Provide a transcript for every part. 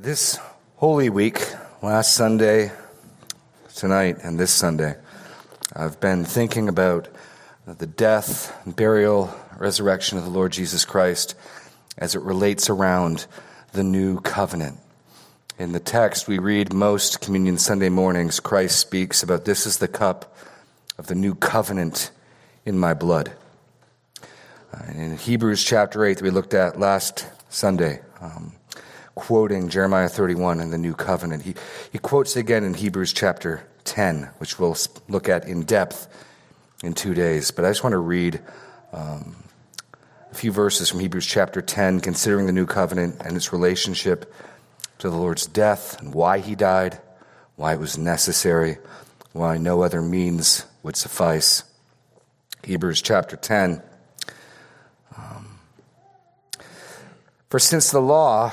This Holy Week, last Sunday, tonight, and this Sunday, I've been thinking about the death, burial, resurrection of the Lord Jesus Christ as it relates around the new covenant. In the text we read most communion Sunday mornings, Christ speaks about this is the cup of the new covenant in my blood. Uh, in Hebrews chapter 8 that we looked at last Sunday, um, quoting Jeremiah 31 and the new covenant. He, he quotes again in Hebrews chapter 10, which we'll look at in depth in two days. But I just want to read um, a few verses from Hebrews chapter 10, considering the new covenant and its relationship to the Lord's death and why he died, why it was necessary, why no other means would suffice. Hebrews chapter 10. Um, For since the law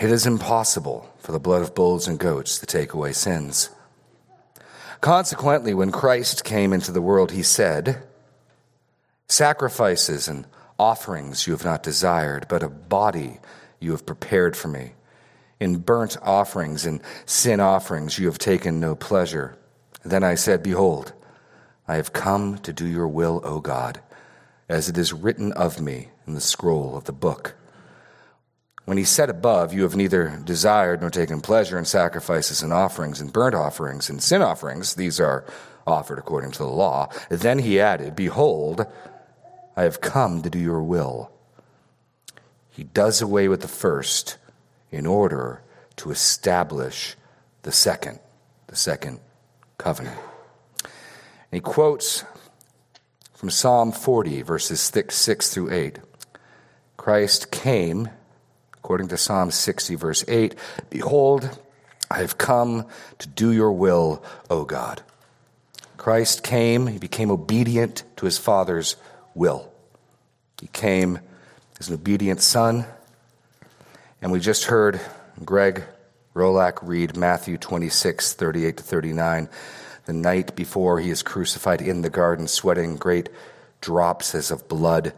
it is impossible for the blood of bulls and goats to take away sins. Consequently, when Christ came into the world, he said, Sacrifices and offerings you have not desired, but a body you have prepared for me. In burnt offerings and sin offerings you have taken no pleasure. Then I said, Behold, I have come to do your will, O God, as it is written of me in the scroll of the book. When he said above, You have neither desired nor taken pleasure in sacrifices and offerings and burnt offerings and sin offerings, these are offered according to the law. Then he added, Behold, I have come to do your will. He does away with the first in order to establish the second, the second covenant. And he quotes from Psalm 40, verses 6 through 8. Christ came According to Psalm 60, verse 8 Behold, I have come to do your will, O God. Christ came, he became obedient to his Father's will. He came as an obedient son. And we just heard Greg Rolak read Matthew 26, 38 to 39, the night before he is crucified in the garden, sweating great drops as of blood.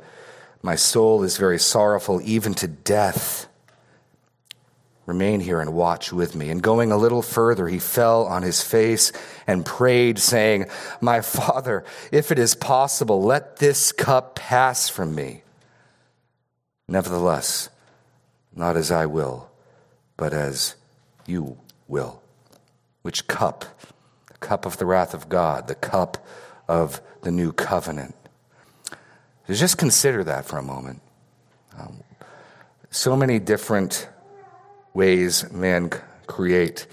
My soul is very sorrowful, even to death. Remain here and watch with me. And going a little further, he fell on his face and prayed, saying, My Father, if it is possible, let this cup pass from me. Nevertheless, not as I will, but as you will. Which cup? The cup of the wrath of God, the cup of the new covenant. Just consider that for a moment. Um, so many different ways man create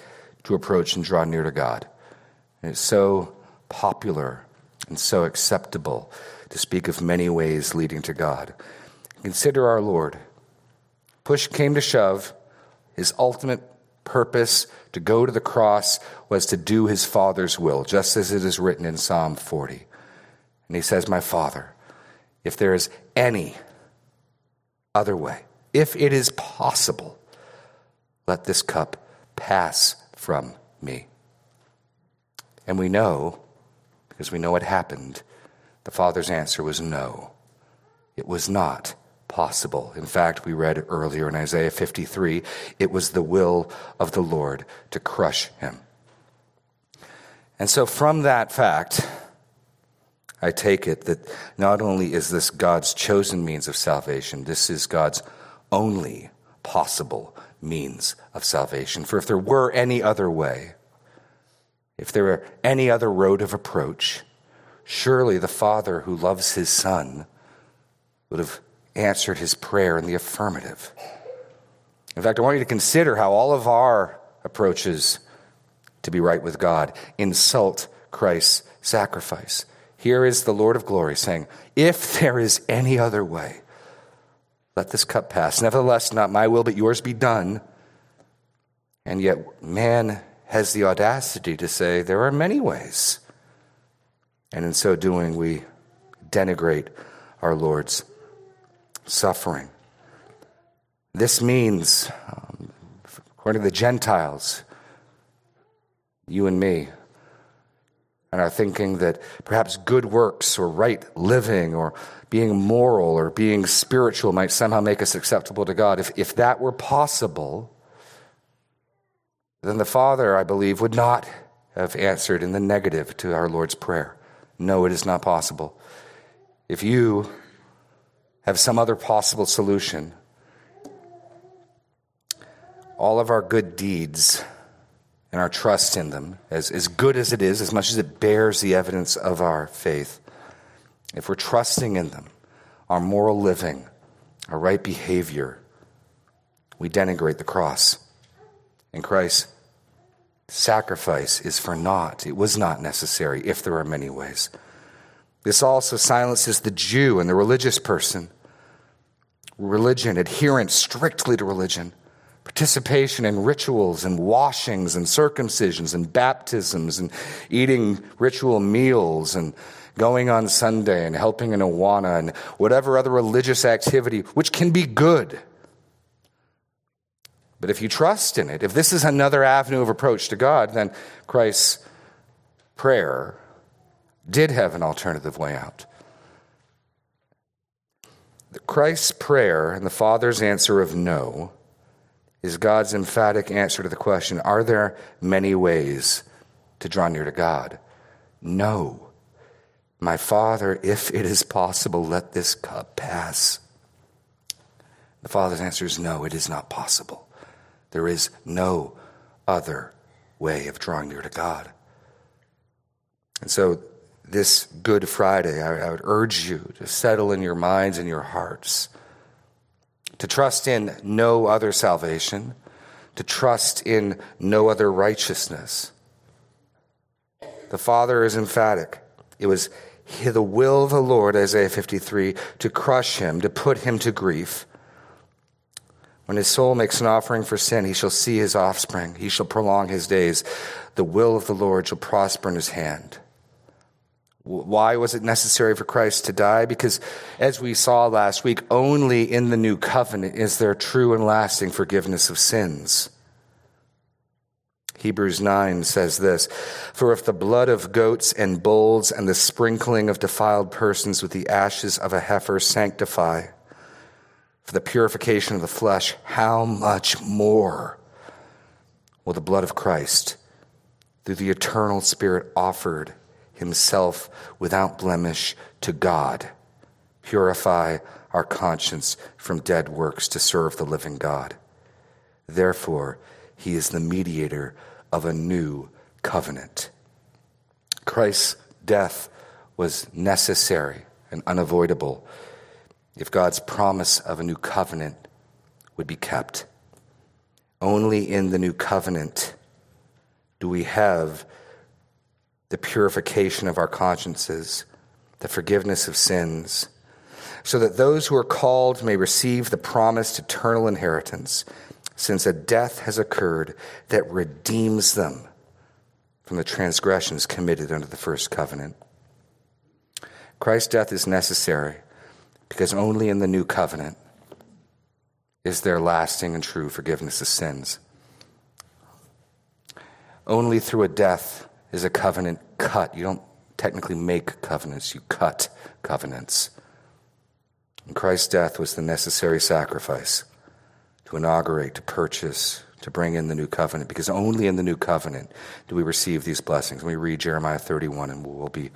to approach and draw near to God. And it's so popular and so acceptable to speak of many ways leading to God. Consider our Lord. Push came to shove, his ultimate purpose to go to the cross was to do his Father's will, just as it is written in Psalm 40. And he says, My Father, if there is any other way, if it is possible, let this cup pass from me. And we know, because we know what happened, the Father's answer was no. It was not possible. In fact, we read earlier in Isaiah 53 it was the will of the Lord to crush him. And so, from that fact, I take it that not only is this God's chosen means of salvation, this is God's only possible means of salvation. For if there were any other way, if there were any other road of approach, surely the Father who loves his Son would have answered his prayer in the affirmative. In fact, I want you to consider how all of our approaches to be right with God insult Christ's sacrifice. Here is the Lord of glory saying, If there is any other way, let this cup pass. Nevertheless, not my will, but yours be done. And yet, man has the audacity to say there are many ways. And in so doing, we denigrate our Lord's suffering. This means, um, according to the Gentiles, you and me, and are thinking that perhaps good works or right living or being moral or being spiritual might somehow make us acceptable to God. If, if that were possible, then the Father, I believe, would not have answered in the negative to our Lord's Prayer. No, it is not possible. If you have some other possible solution, all of our good deeds and our trust in them, as, as good as it is, as much as it bears the evidence of our faith, if we're trusting in them, our moral living, our right behavior, we denigrate the cross. And Christ's sacrifice is for naught. It was not necessary if there are many ways. This also silences the Jew and the religious person. Religion, adherence strictly to religion participation in rituals and washings and circumcisions and baptisms and eating ritual meals and going on Sunday and helping in Awana and whatever other religious activity, which can be good. But if you trust in it, if this is another avenue of approach to God, then Christ's prayer did have an alternative way out. Christ's prayer and the Father's answer of no is God's emphatic answer to the question Are there many ways to draw near to God? No. My Father, if it is possible, let this cup pass. The Father's answer is no, it is not possible. There is no other way of drawing near to God. And so, this Good Friday, I, I would urge you to settle in your minds and your hearts to trust in no other salvation, to trust in no other righteousness. The Father is emphatic. It was the will of the Lord, Isaiah 53, to crush him, to put him to grief. When his soul makes an offering for sin, he shall see his offspring. He shall prolong his days. The will of the Lord shall prosper in his hand. Why was it necessary for Christ to die? Because, as we saw last week, only in the new covenant is there true and lasting forgiveness of sins. Hebrews 9 says this For if the blood of goats and bulls and the sprinkling of defiled persons with the ashes of a heifer sanctify for the purification of the flesh, how much more will the blood of Christ, through the eternal Spirit offered, himself without blemish to God. Purify our conscience from dead works to serve the living God. Therefore, he is the mediator of a new covenant. Christ's death was necessary and unavoidable if God's promise of a new covenant would be kept. Only in the new covenant do we have the purification of our consciences, the forgiveness of sins, so that those who are called may receive the promised eternal inheritance, since a death has occurred that redeems them from the transgressions committed under the first covenant. Christ's death is necessary because only in the new covenant is there lasting and true forgiveness of sins. Only through a death is a covenant cut. You don't technically make covenants, you cut covenants. And Christ's death was the necessary sacrifice to inaugurate, to purchase, to bring in the new covenant, because only in the new covenant do we receive these blessings. And we read Jeremiah 31 and we'll be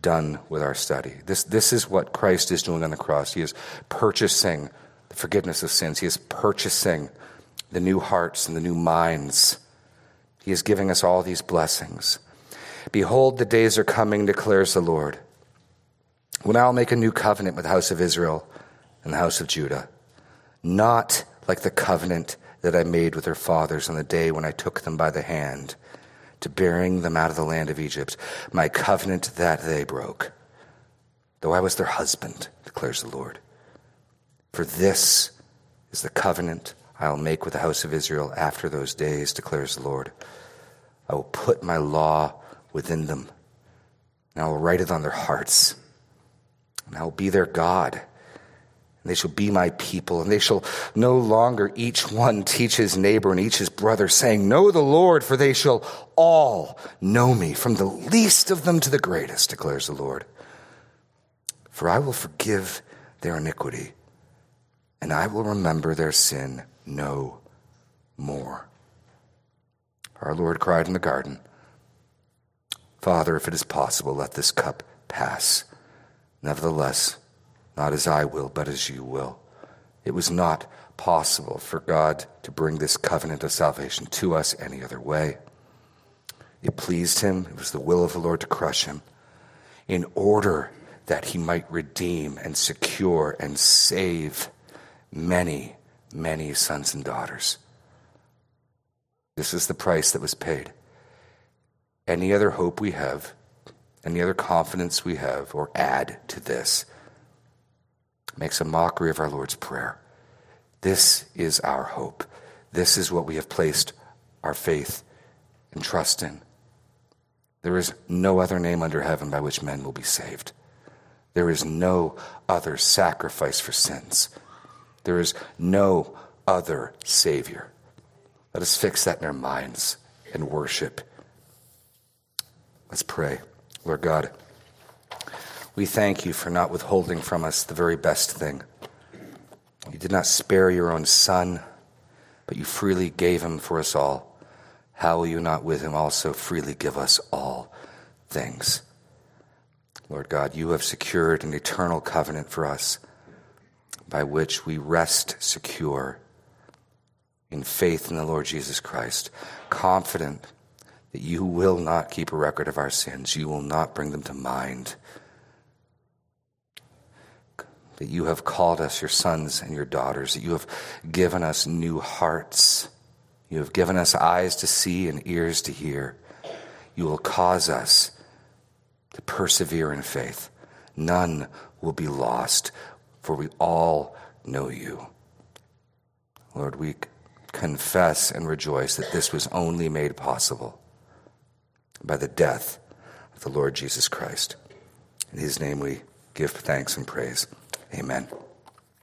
done with our study. This, this is what Christ is doing on the cross. He is purchasing the forgiveness of sins, He is purchasing the new hearts and the new minds he is giving us all these blessings. Behold, the days are coming, declares the Lord, when I will make a new covenant with the house of Israel and the house of Judah, not like the covenant that I made with their fathers on the day when I took them by the hand to bearing them out of the land of Egypt, my covenant that they broke, though I was their husband, declares the Lord. For this is the covenant I'll make with the house of Israel after those days, declares the Lord. I will put my law within them, and I will write it on their hearts, and I will be their God. And they shall be my people, and they shall no longer each one teach his neighbor and each his brother, saying, Know the Lord, for they shall all know me, from the least of them to the greatest, declares the Lord. For I will forgive their iniquity, and I will remember their sin no more. Our Lord cried in the garden, Father, if it is possible, let this cup pass. Nevertheless, not as I will, but as you will. It was not possible for God to bring this covenant of salvation to us any other way. It pleased him, it was the will of the Lord to crush him, in order that he might redeem and secure and save many, many sons and daughters. This is the price that was paid. Any other hope we have, any other confidence we have, or add to this makes a mockery of our Lord's Prayer. This is our hope. This is what we have placed our faith and trust in. There is no other name under heaven by which men will be saved. There is no other sacrifice for sins. There is no other Savior. Let us fix that in our minds and worship. Let's pray. Lord God, we thank you for not withholding from us the very best thing. You did not spare your own Son, but you freely gave him for us all. How will you not with him also freely give us all things? Lord God, you have secured an eternal covenant for us by which we rest secure in faith in the Lord Jesus Christ, confident that you will not keep a record of our sins, you will not bring them to mind that you have called us your sons and your daughters, that you have given us new hearts. You have given us eyes to see and ears to hear. You will cause us to persevere in faith. None will be lost, for we all know you. Lord, we confess and rejoice that this was only made possible by the death of the Lord Jesus Christ. In his name we give thanks and praise. Amen.